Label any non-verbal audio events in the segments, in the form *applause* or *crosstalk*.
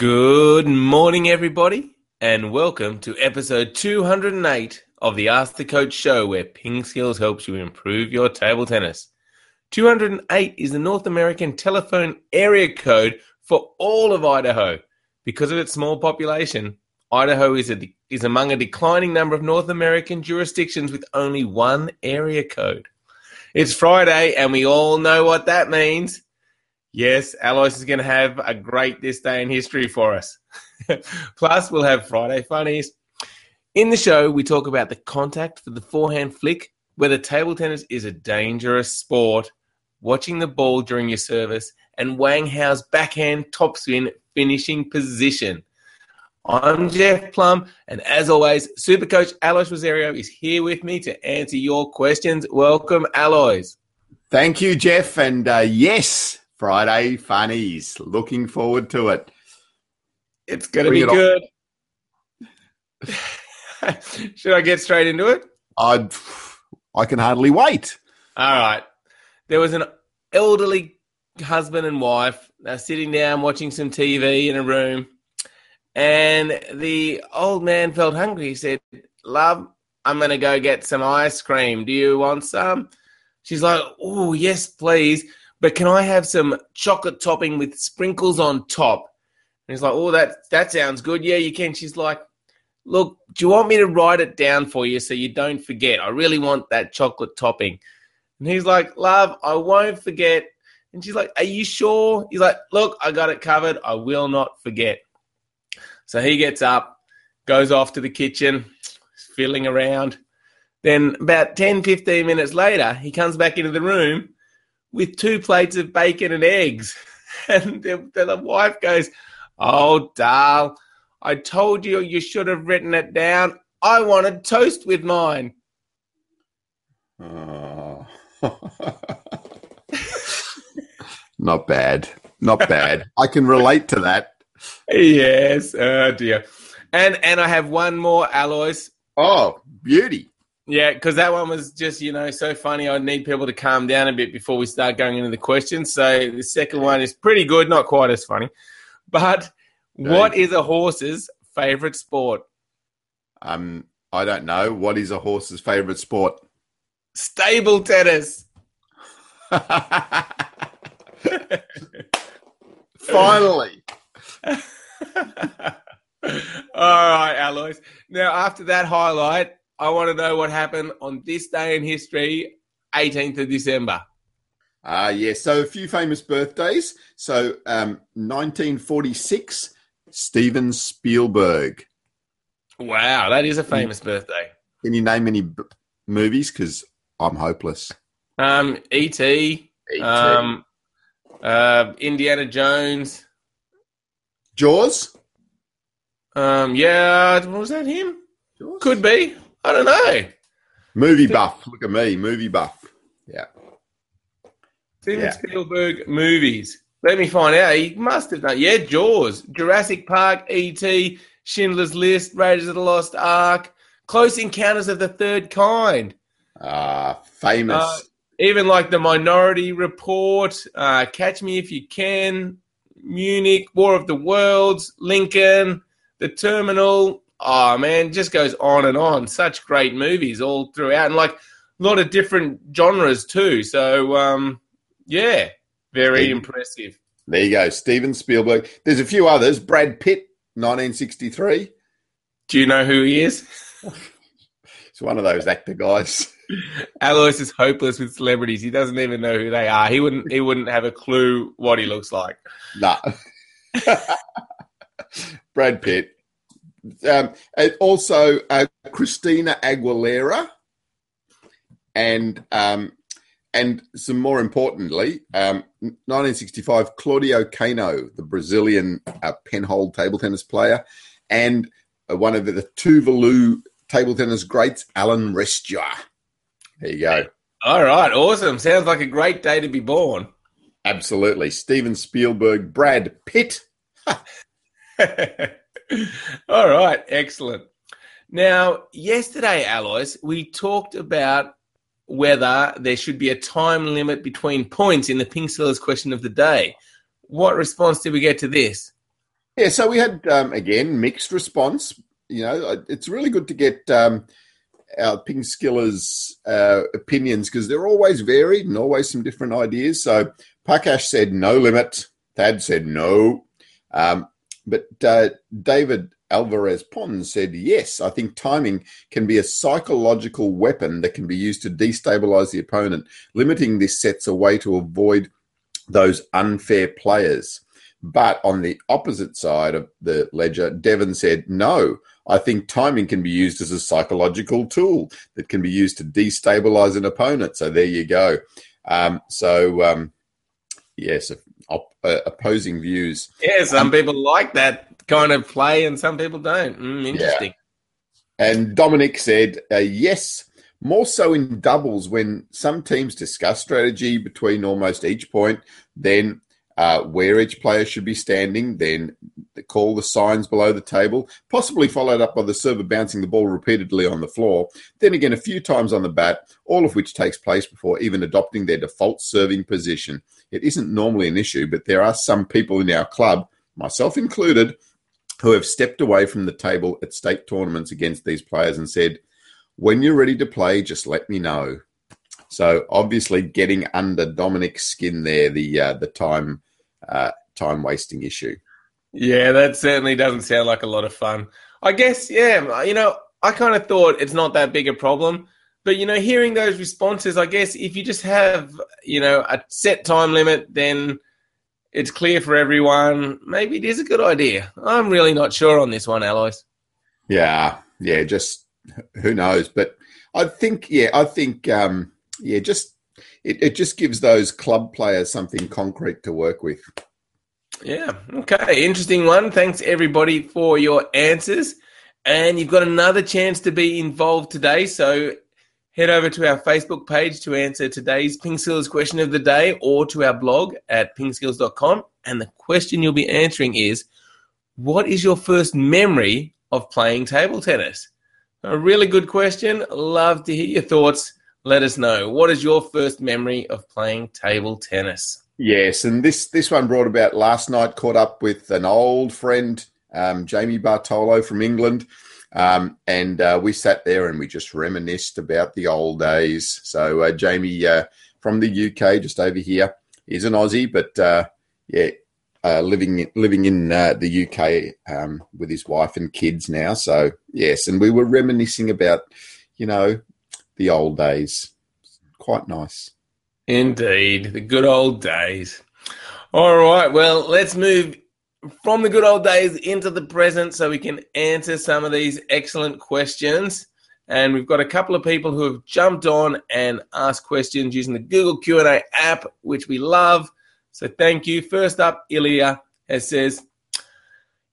Good morning, everybody, and welcome to episode 208 of the Ask the Coach show, where Ping Skills helps you improve your table tennis. 208 is the North American telephone area code for all of Idaho. Because of its small population, Idaho is, a, is among a declining number of North American jurisdictions with only one area code. It's Friday, and we all know what that means. Yes, Alois is going to have a great this day in history for us. *laughs* Plus, we'll have Friday funnies. In the show, we talk about the contact for the forehand flick, whether table tennis is a dangerous sport, watching the ball during your service, and Wang Hao's backhand topspin finishing position. I'm Jeff Plumb, and as always, Super Coach Alois Rosario is here with me to answer your questions. Welcome, Alois. Thank you, Jeff. And uh, yes, Friday funnies. Looking forward to it. It's going to be good. *laughs* Should I get straight into it? I I can hardly wait. All right. There was an elderly husband and wife They're sitting down watching some TV in a room, and the old man felt hungry. He said, "Love, I'm going to go get some ice cream. Do you want some?" She's like, "Oh, yes, please." But can I have some chocolate topping with sprinkles on top? And he's like, oh, that that sounds good. Yeah, you can. She's like, look, do you want me to write it down for you so you don't forget? I really want that chocolate topping. And he's like, love, I won't forget. And she's like, are you sure? He's like, look, I got it covered. I will not forget. So he gets up, goes off to the kitchen, fiddling around. Then about 10, 15 minutes later, he comes back into the room with two plates of bacon and eggs. *laughs* And the, the wife goes, Oh, Dal, I told you you should have written it down. I wanted toast with mine. Oh. *laughs* Not bad. Not bad. I can relate to that. Yes. Oh, dear. And and I have one more, Alois. Oh, beauty. Yeah, because that one was just, you know, so funny. I need people to calm down a bit before we start going into the questions. So the second one is pretty good, not quite as funny. But what is a horse's favorite sport? Um, I don't know. What is a horse's favorite sport? Stable tennis. *laughs* Finally. *laughs* All right, Alois. Now, after that highlight, I want to know what happened on this day in history, 18th of December. Ah, uh, yeah. So a few famous birthdays. So um, 1946, Steven Spielberg. Wow, that is a famous birthday. Can you name any b- movies? Because I'm hopeless. Um, E.T. Um, uh, Indiana Jones. Jaws. Um, yeah, was that him? Jaws? Could be. I don't know. Movie buff. Look at me, movie buff. Yeah. Steven yeah. Spielberg movies. Let me find out. He must have done. Yeah, Jaws, Jurassic Park, E.T., Schindler's List, Raiders of the Lost Ark, Close Encounters of the Third Kind. Ah, uh, famous. Uh, even like the Minority Report, uh, Catch Me If You Can, Munich, War of the Worlds, Lincoln, The Terminal, oh man, just goes on and on. Such great movies all throughout, and like a lot of different genres too. So um, yeah, very Steven. impressive. There you go, Steven Spielberg. There's a few others. Brad Pitt, 1963. Do you know who he is? *laughs* It's one of those actor guys. *laughs* Alois is hopeless with celebrities. He doesn't even know who they are. He wouldn't. He wouldn't have a clue what he looks like. Nah. *laughs* Brad Pitt. Um, also, uh, Christina Aguilera, and um, and some more importantly, um, 1965, Claudio Kano, the Brazilian uh, penhold table tennis player, and uh, one of the, the Tuvalu table tennis greats, Alan Restia. There you go. All right, awesome. Sounds like a great day to be born. Absolutely. Steven Spielberg, Brad Pitt. *laughs* *laughs* All right, excellent. Now, yesterday, Alois, we talked about whether there should be a time limit between points in the Ping Skillers question of the day. What response did we get to this? Yeah, so we had um, again mixed response. You know, it's really good to get um, our ping skillers' uh, opinions because they're always varied and always some different ideas. So Pakash said no limit. Thad said no. Um, but uh, David Alvarez Pons said, yes, I think timing can be a psychological weapon that can be used to destabilize the opponent. Limiting this sets a way to avoid those unfair players. But on the opposite side of the ledger, Devon said, no, I think timing can be used as a psychological tool that can be used to destabilize an opponent. So there you go. Um, so, um, yes, op- uh, opposing views. Yeah, some um, people like that kind of play and some people don't. Mm, interesting. Yeah. And Dominic said, uh, yes, more so in doubles when some teams discuss strategy between almost each point, then uh, where each player should be standing, then call the signs below the table, possibly followed up by the server bouncing the ball repeatedly on the floor, then again a few times on the bat, all of which takes place before even adopting their default serving position. It isn't normally an issue, but there are some people in our club, myself included, who have stepped away from the table at state tournaments against these players and said, when you're ready to play, just let me know. So obviously, getting under Dominic's skin there, the uh, the time uh, time wasting issue. Yeah, that certainly doesn't sound like a lot of fun. I guess, yeah, you know, I kind of thought it's not that big a problem. But, you know, hearing those responses, I guess if you just have, you know, a set time limit, then it's clear for everyone. Maybe it is a good idea. I'm really not sure on this one, Alois. Yeah, yeah, just who knows. But I think, yeah, I think, um, yeah, just it, it just gives those club players something concrete to work with. Yeah. Okay. Interesting one. Thanks everybody for your answers. And you've got another chance to be involved today. So head over to our Facebook page to answer today's Ping Skills question of the day or to our blog at pingskills.com. And the question you'll be answering is What is your first memory of playing table tennis? A really good question. Love to hear your thoughts let us know. What is your first memory of playing table tennis? Yes, and this this one brought about last night. Caught up with an old friend, um, Jamie Bartolo from England, um, and uh, we sat there and we just reminisced about the old days. So uh, Jamie uh, from the UK, just over here, is an Aussie, but uh, yeah, uh, living living in uh, the UK um, with his wife and kids now. So yes, and we were reminiscing about you know the old days. Quite nice. Indeed, the good old days. All right, well, let's move from the good old days into the present so we can answer some of these excellent questions. And we've got a couple of people who have jumped on and asked questions using the Google Q&A app, which we love. So thank you. First up, Ilya has says,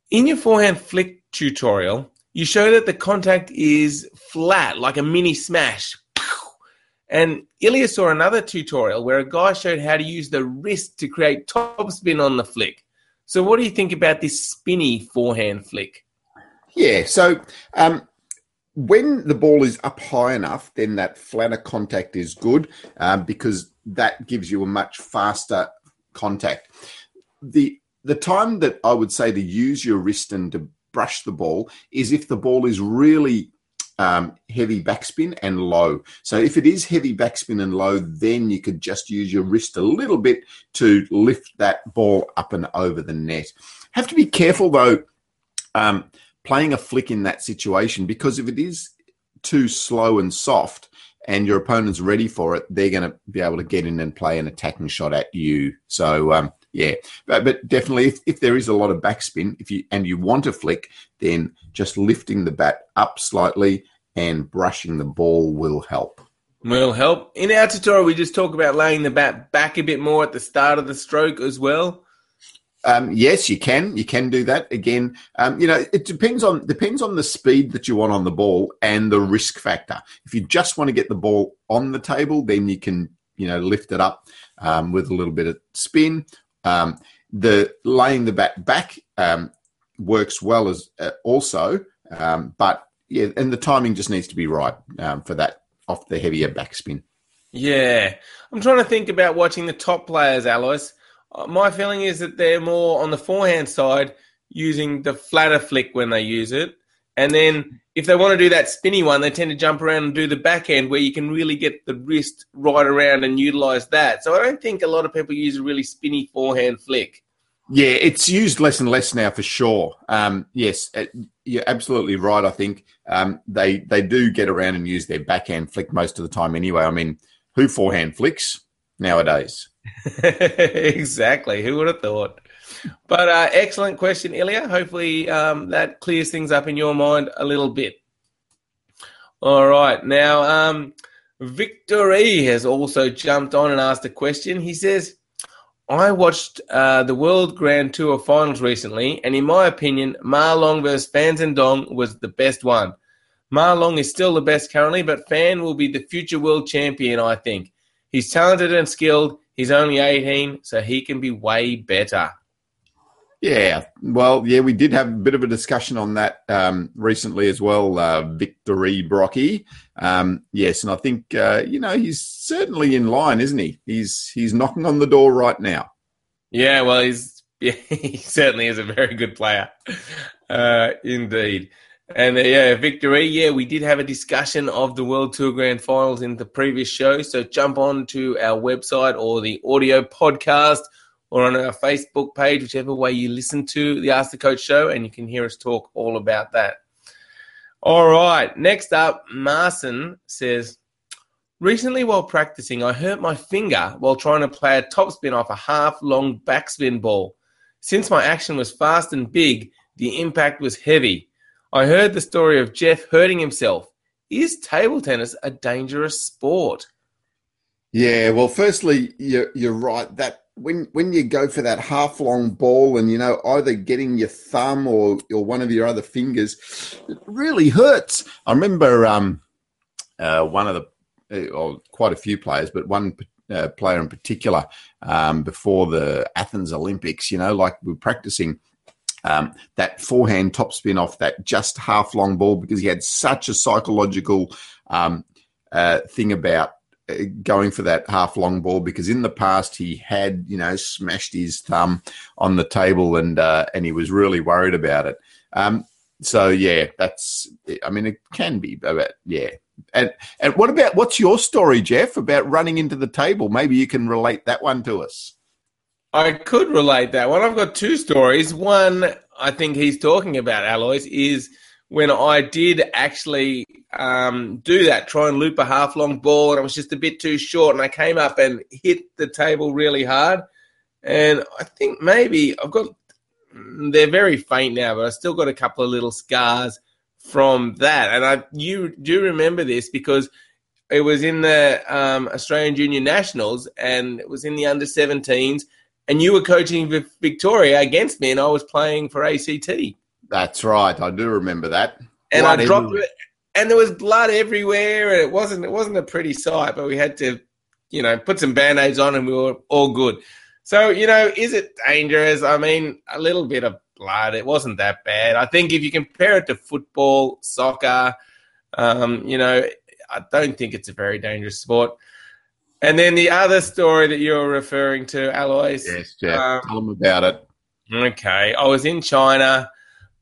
in your forehand flick tutorial, you show that the contact is flat, like a mini smash. And Ilya saw another tutorial where a guy showed how to use the wrist to create topspin on the flick. So, what do you think about this spinny forehand flick? Yeah, so um, when the ball is up high enough, then that flatter contact is good um, because that gives you a much faster contact. The the time that I would say to use your wrist and to brush the ball is if the ball is really um, heavy backspin and low. So if it is heavy backspin and low, then you could just use your wrist a little bit to lift that ball up and over the net. Have to be careful though, um, playing a flick in that situation because if it is too slow and soft, and your opponent's ready for it, they're going to be able to get in and play an attacking shot at you. So um, yeah, but, but definitely if, if there is a lot of backspin, if you and you want to flick, then just lifting the bat up slightly and brushing the ball will help. Will help. In our tutorial, we just talk about laying the bat back a bit more at the start of the stroke as well. Um, yes, you can. You can do that again. Um, you know, it depends on depends on the speed that you want on the ball and the risk factor. If you just want to get the ball on the table, then you can you know lift it up um, with a little bit of spin. Um, the laying the bat back um, works well as uh, also, um, but yeah, and the timing just needs to be right for that off the heavier backspin. Yeah, I'm trying to think about watching the top players, Alois. Uh, my feeling is that they're more on the forehand side using the flatter flick when they use it. And then if they want to do that spinny one, they tend to jump around and do the backhand where you can really get the wrist right around and utilize that. So I don't think a lot of people use a really spinny forehand flick. Yeah, it's used less and less now for sure. Um, yes, uh, you're absolutely right. I think um, they they do get around and use their backhand flick most of the time anyway. I mean, who forehand flicks nowadays? *laughs* exactly. Who would have thought? But uh, excellent question, Ilya. Hopefully um, that clears things up in your mind a little bit. All right. Now, um, has also jumped on and asked a question. He says, I watched uh, the World Grand Tour finals recently, and in my opinion, Ma Long versus Fan Zhendong was the best one. Ma Long is still the best currently, but Fan will be the future world champion, I think. He's talented and skilled. He's only 18, so he can be way better. Yeah, well, yeah, we did have a bit of a discussion on that um, recently as well, uh, Victory Brocky. Um, yes, and I think uh, you know he's certainly in line, isn't he? He's he's knocking on the door right now. Yeah, well, he's *laughs* yeah, he certainly is a very good player, uh, indeed. And uh, yeah, victory. Yeah, we did have a discussion of the World Tour Grand Finals in the previous show. So jump on to our website or the audio podcast or on our Facebook page, whichever way you listen to the Ask the Coach show, and you can hear us talk all about that. All right, next up, Marson says, Recently, while practicing, I hurt my finger while trying to play a topspin off a half long backspin ball. Since my action was fast and big, the impact was heavy. I heard the story of Jeff hurting himself. Is table tennis a dangerous sport? Yeah, well, firstly, you're, you're right. That when when you go for that half long ball and you know either getting your thumb or or one of your other fingers, it really hurts. I remember um, uh, one of the or uh, quite a few players, but one uh, player in particular um, before the Athens Olympics. You know, like we are practicing. Um, that forehand topspin off that just half long ball because he had such a psychological um, uh, thing about going for that half long ball because in the past he had you know smashed his thumb on the table and uh, and he was really worried about it. Um, so yeah, that's I mean it can be, but yeah. And and what about what's your story, Jeff, about running into the table? Maybe you can relate that one to us. I could relate that one. I've got two stories. One I think he's talking about, Alois, is when I did actually um, do that, try and loop a half long ball, and I was just a bit too short, and I came up and hit the table really hard. And I think maybe I've got, they're very faint now, but I still got a couple of little scars from that. And I you do remember this because it was in the um, Australian Junior Nationals and it was in the under 17s, and you were coaching Victoria against me, and I was playing for ACT. That's right. I do remember that. And blood I dropped everywhere. it, and there was blood everywhere, and it wasn't it wasn't a pretty sight. But we had to, you know, put some band aids on, and we were all good. So you know, is it dangerous? I mean, a little bit of blood. It wasn't that bad. I think if you compare it to football, soccer, um, you know, I don't think it's a very dangerous sport. And then the other story that you're referring to, Alois. Yes, Jeff. Um, Tell them about it. Okay. I was in China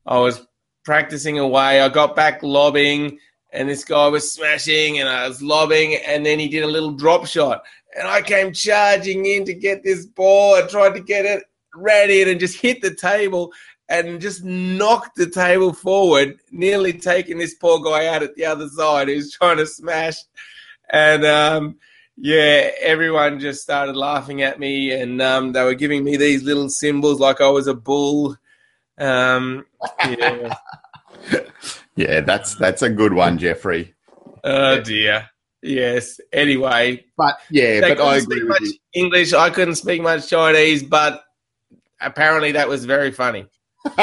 I was practicing away. I got back lobbing, and this guy was smashing, and I was lobbing, and then he did a little drop shot. And I came charging in to get this ball. I tried to get it, ran in, and just hit the table and just knocked the table forward, nearly taking this poor guy out at the other side who's trying to smash. And um, yeah, everyone just started laughing at me, and um, they were giving me these little symbols like I was a bull um, yeah. *laughs* yeah, that's *laughs* that's a good one, Jeffrey. Oh dear. Yes. Anyway, but yeah, but I agree with you. English. I couldn't speak much Chinese, but apparently that was very funny. *laughs*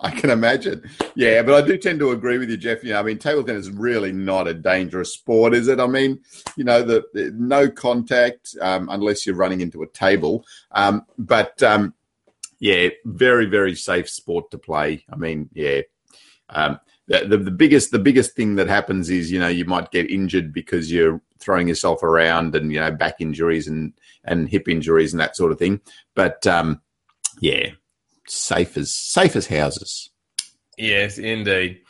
I can imagine. Yeah, but I do tend to agree with you, Jeff. You know, I mean, table tennis is really not a dangerous sport, is it? I mean, you know, the, the no contact um, unless you're running into a table. Um, but um, yeah, very very safe sport to play. I mean, yeah. Um, the, the, the biggest the biggest thing that happens is you know you might get injured because you're throwing yourself around and you know back injuries and and hip injuries and that sort of thing. But um, yeah, safe as safe as houses. Yes, indeed.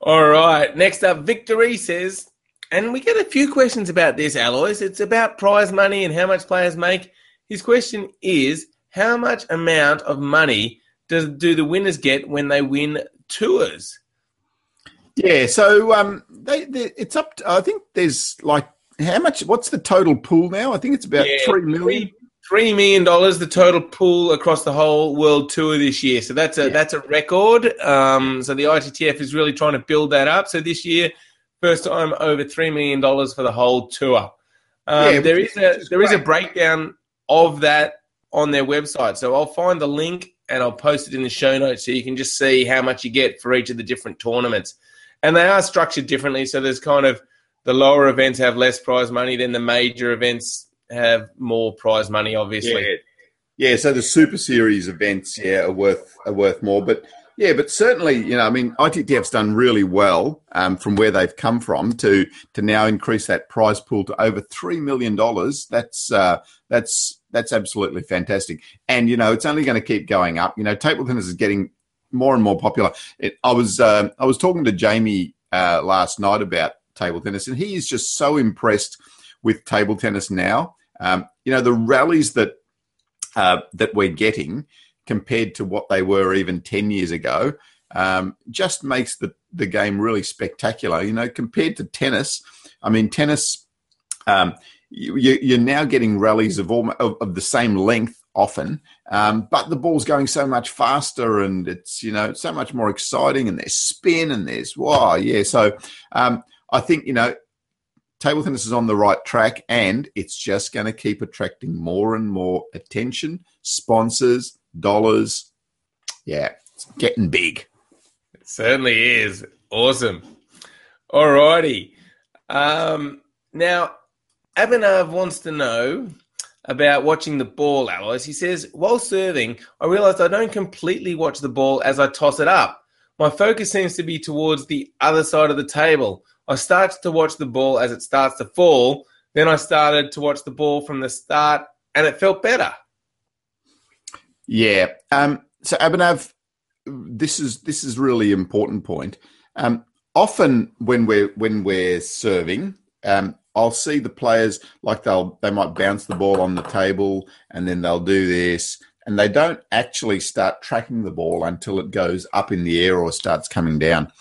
All right. Next up, Victory says, and we get a few questions about this, Alois. It's about prize money and how much players make. His question is, how much amount of money does do the winners get when they win tours? Yeah, so um, they, they, it's up. To, I think there's like how much? What's the total pool now? I think it's about yeah, three million. Three, million dollars, the total pool across the whole world tour this year. So that's a yeah. that's a record. Um, so the ITTF is really trying to build that up. So this year, first time over three million dollars for the whole tour. Um, yeah, there is a there is a breakdown of that on their website. So I'll find the link and I'll post it in the show notes so you can just see how much you get for each of the different tournaments. And they are structured differently. So there's kind of the lower events have less prize money than the major events have more prize money, obviously. Yeah. Yeah, so the Super Series events, yeah, are worth are worth more. But yeah, but certainly, you know, I mean, ITTF's done really well um, from where they've come from to to now increase that prize pool to over three million dollars. That's uh, that's that's absolutely fantastic. And you know, it's only going to keep going up. You know, table tennis is getting more and more popular. It, I was uh, I was talking to Jamie uh, last night about table tennis, and he is just so impressed with table tennis now. Um, you know, the rallies that uh, that we're getting compared to what they were even 10 years ago um, just makes the, the game really spectacular. You know, compared to tennis, I mean, tennis, um, you, are now getting rallies of, all, of, of the same length often, um, but the ball's going so much faster and it's, you know, so much more exciting and there's spin and there's, wow, yeah. So um, I think, you know, table tennis is on the right track and it's just going to keep attracting more and more attention, sponsors, dollars. Yeah, it's getting big. It certainly is. Awesome. All righty. Um, now, Abhinav wants to know about watching the ball, Alois. He says, while serving, I realized I don't completely watch the ball as I toss it up. My focus seems to be towards the other side of the table. I started to watch the ball as it starts to fall. Then I started to watch the ball from the start, and it felt better. Yeah. Um, so Abhinav, this is this is really important point. Um, often when we're when we're serving, um, I'll see the players like they'll they might bounce the ball on the table and then they'll do this, and they don't actually start tracking the ball until it goes up in the air or starts coming down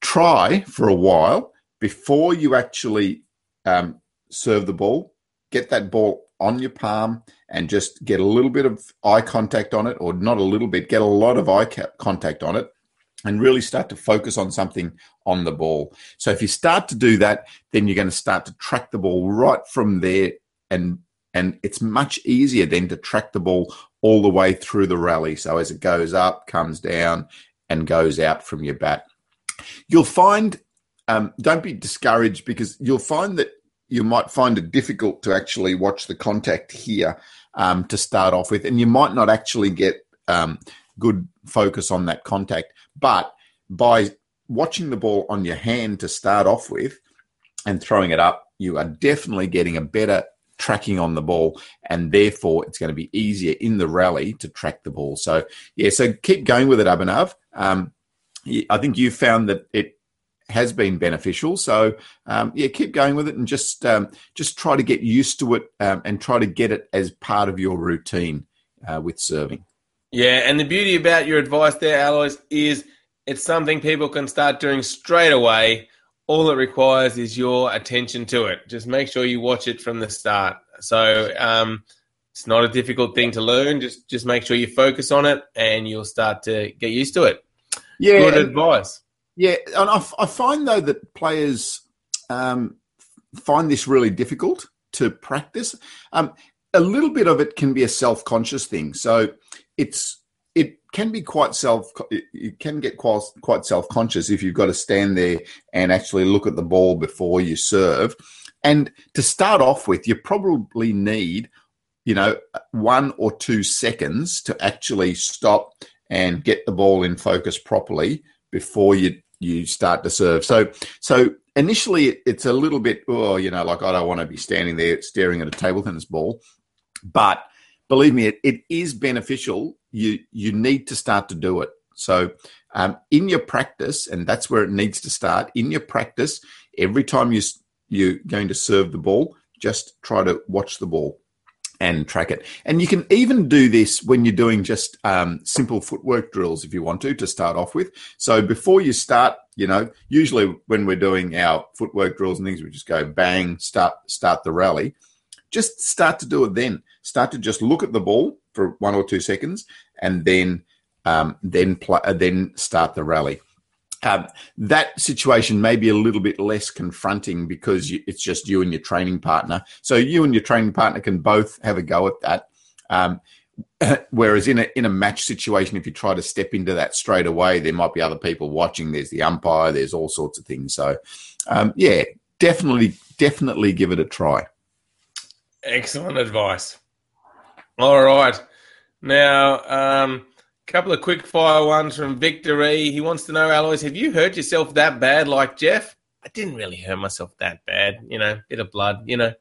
try for a while before you actually um, serve the ball. Get that ball on your palm and just get a little bit of eye contact on it, or not a little bit, get a lot of eye contact on it, and really start to focus on something on the ball. So if you start to do that, then you're going to start to track the ball right from there, and and it's much easier then to track the ball all the way through the rally. So as it goes up, comes down, and goes out from your bat. You'll find, um, don't be discouraged because you'll find that you might find it difficult to actually watch the contact here um, to start off with, and you might not actually get um, good focus on that contact. But by watching the ball on your hand to start off with and throwing it up, you are definitely getting a better tracking on the ball, and therefore it's going to be easier in the rally to track the ball. So, yeah, so keep going with it, Abhinav. Um, I think you found that it has been beneficial. So um, yeah, keep going with it and just um, just try to get used to it um, and try to get it as part of your routine uh, with serving. Yeah, and the beauty about your advice there, Alois, is it's something people can start doing straight away. All it requires is your attention to it. Just make sure you watch it from the start. So um, it's not a difficult thing to learn. Just just make sure you focus on it, and you'll start to get used to it. Yeah, good advice. Yeah, and I, I find though that players um, find this really difficult to practice. Um, a little bit of it can be a self-conscious thing. So it's it can be quite self it can get quite quite self-conscious if you've got to stand there and actually look at the ball before you serve. And to start off with, you probably need you know one or two seconds to actually stop and get the ball in focus properly before you you start to serve. So so initially it's a little bit oh you know like I don't want to be standing there staring at a table tennis ball, but believe me, it, it is beneficial. You you need to start to do it. So um, in your practice, and that's where it needs to start. In your practice, every time you you're going to serve the ball, just try to watch the ball and track it. And you can even do this when you're doing just um, simple footwork drills if you want to, to start off with. So before you start, you know, usually when we're doing our footwork drills and things, we just go bang, start, start the rally. Just start to do it then. Start to just look at the ball for one or two seconds and then, um, then, pl- uh, then start the rally. Um, that situation may be a little bit less confronting because you, it's just you and your training partner. So you and your training partner can both have a go at that. Um, *laughs* whereas in a in a match situation, if you try to step into that straight away, there might be other people watching. There's the umpire. There's all sorts of things. So um, yeah, definitely, definitely give it a try. Excellent advice. All right, now um, couple of quick fire ones from Victory. He wants to know, Alois, have you hurt yourself that bad like Jeff? I didn't really hurt myself that bad, you know, bit of blood, you know.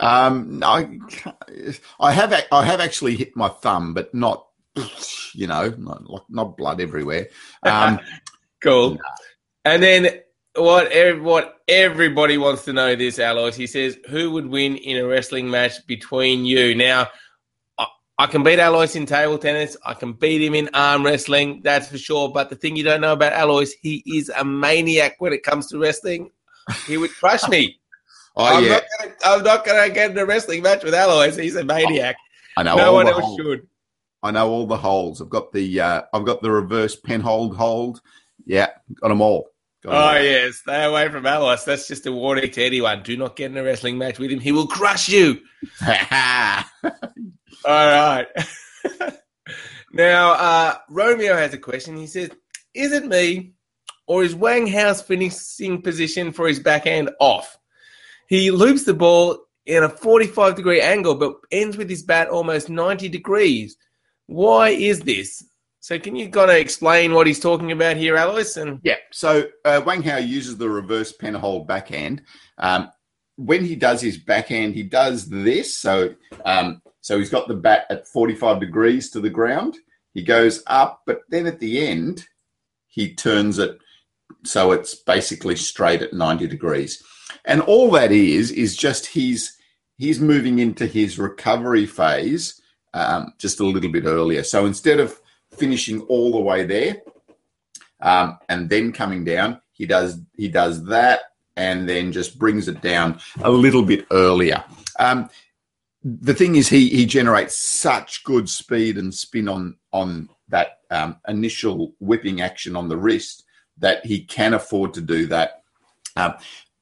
Um, I, I have I have actually hit my thumb, but not, you know, not not blood everywhere. Um, *laughs* cool. No. And then what what everybody wants to know this, Alois. He says, who would win in a wrestling match between you? Now, I can beat Alois in table tennis. I can beat him in arm wrestling. That's for sure. But the thing you don't know about Alois, he is a maniac when it comes to wrestling. He would crush me. *laughs* oh, I'm, yeah. not gonna, I'm not going to get in a wrestling match with Alois. He's a maniac. I know. No one else holes. should. I know all the holes. I've got the uh, I've got the reverse penhold hold. Yeah, got them all. Got oh them yeah, stay away from Alois. That's just a warning to anyone. Do not get in a wrestling match with him. He will crush you. *laughs* All right. *laughs* now, uh, Romeo has a question. He says, Is it me or is Wang Hao's finishing position for his backhand off? He loops the ball in a 45 degree angle but ends with his bat almost 90 degrees. Why is this? So, can you kind of explain what he's talking about here, Alois? And yeah, so uh, Wang Hao uses the reverse penhold backhand. Um, when he does his backhand, he does this. So um, so he's got the bat at 45 degrees to the ground. He goes up, but then at the end, he turns it so it's basically straight at 90 degrees. And all that is, is just he's, he's moving into his recovery phase um, just a little bit earlier. So instead of finishing all the way there um, and then coming down, he does, he does that and then just brings it down a little bit earlier. Um, the thing is, he he generates such good speed and spin on on that um, initial whipping action on the wrist that he can afford to do that. Um,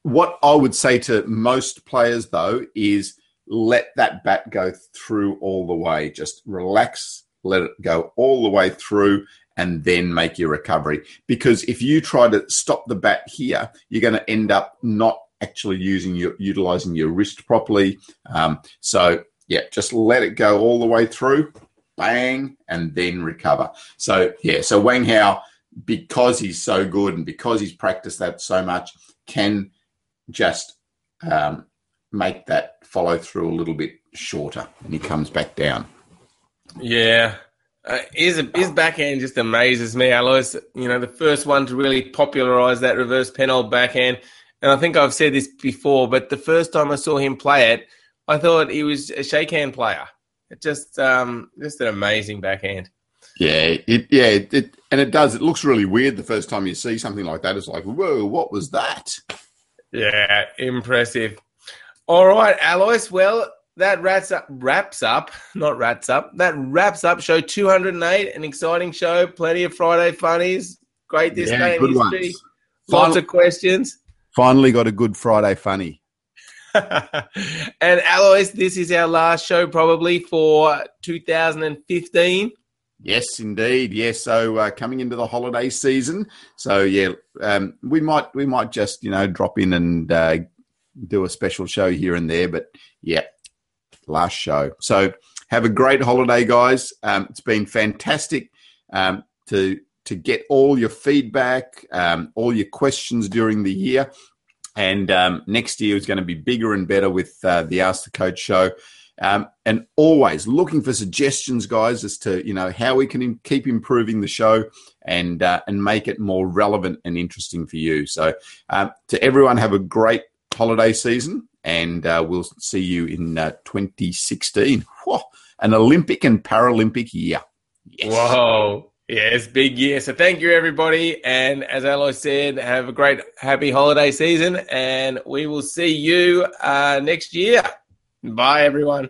what I would say to most players though is let that bat go through all the way. Just relax, let it go all the way through, and then make your recovery. Because if you try to stop the bat here, you're going to end up not actually using your utilizing your wrist properly. Um, so yeah, just let it go all the way through, bang, and then recover. So yeah, so Wang Hao, because he's so good and because he's practiced that so much, can just um, make that follow through a little bit shorter, and he comes back down. Yeah, uh, his, his backhand just amazes me, Alois. You know, the first one to really popularize that reverse penhold backhand and I think I've said this before, but the first time I saw him play it, I thought he was a shake hand player. It just um, just an amazing backhand. Yeah, it yeah, it, it, and it does. It looks really weird the first time you see something like that. It's like, whoa, what was that? Yeah, impressive. All right, Alois. Well, that wraps up, wraps up, not wraps up. That wraps up show 208. An exciting show. Plenty of Friday funnies. Great this yeah, day in history. Ones. Lots Final, of questions. Finally got a good Friday funny. *laughs* and Alois, this is our last show probably for 2015. Yes, indeed. Yes, so uh, coming into the holiday season, so yeah, um, we might we might just you know drop in and uh, do a special show here and there, but yeah, last show. So have a great holiday, guys. Um, it's been fantastic um, to to get all your feedback, um, all your questions during the year. And um, next year is going to be bigger and better with uh, the Ask the Coach show. Um, and always looking for suggestions, guys, as to you know how we can keep improving the show and uh, and make it more relevant and interesting for you. So, um, to everyone, have a great holiday season, and uh, we'll see you in uh, 2016. Whoa, an Olympic and Paralympic year. Yes. Whoa. Yes, big year. So thank you, everybody. And as Alois said, have a great, happy holiday season. And we will see you uh, next year. Bye, everyone.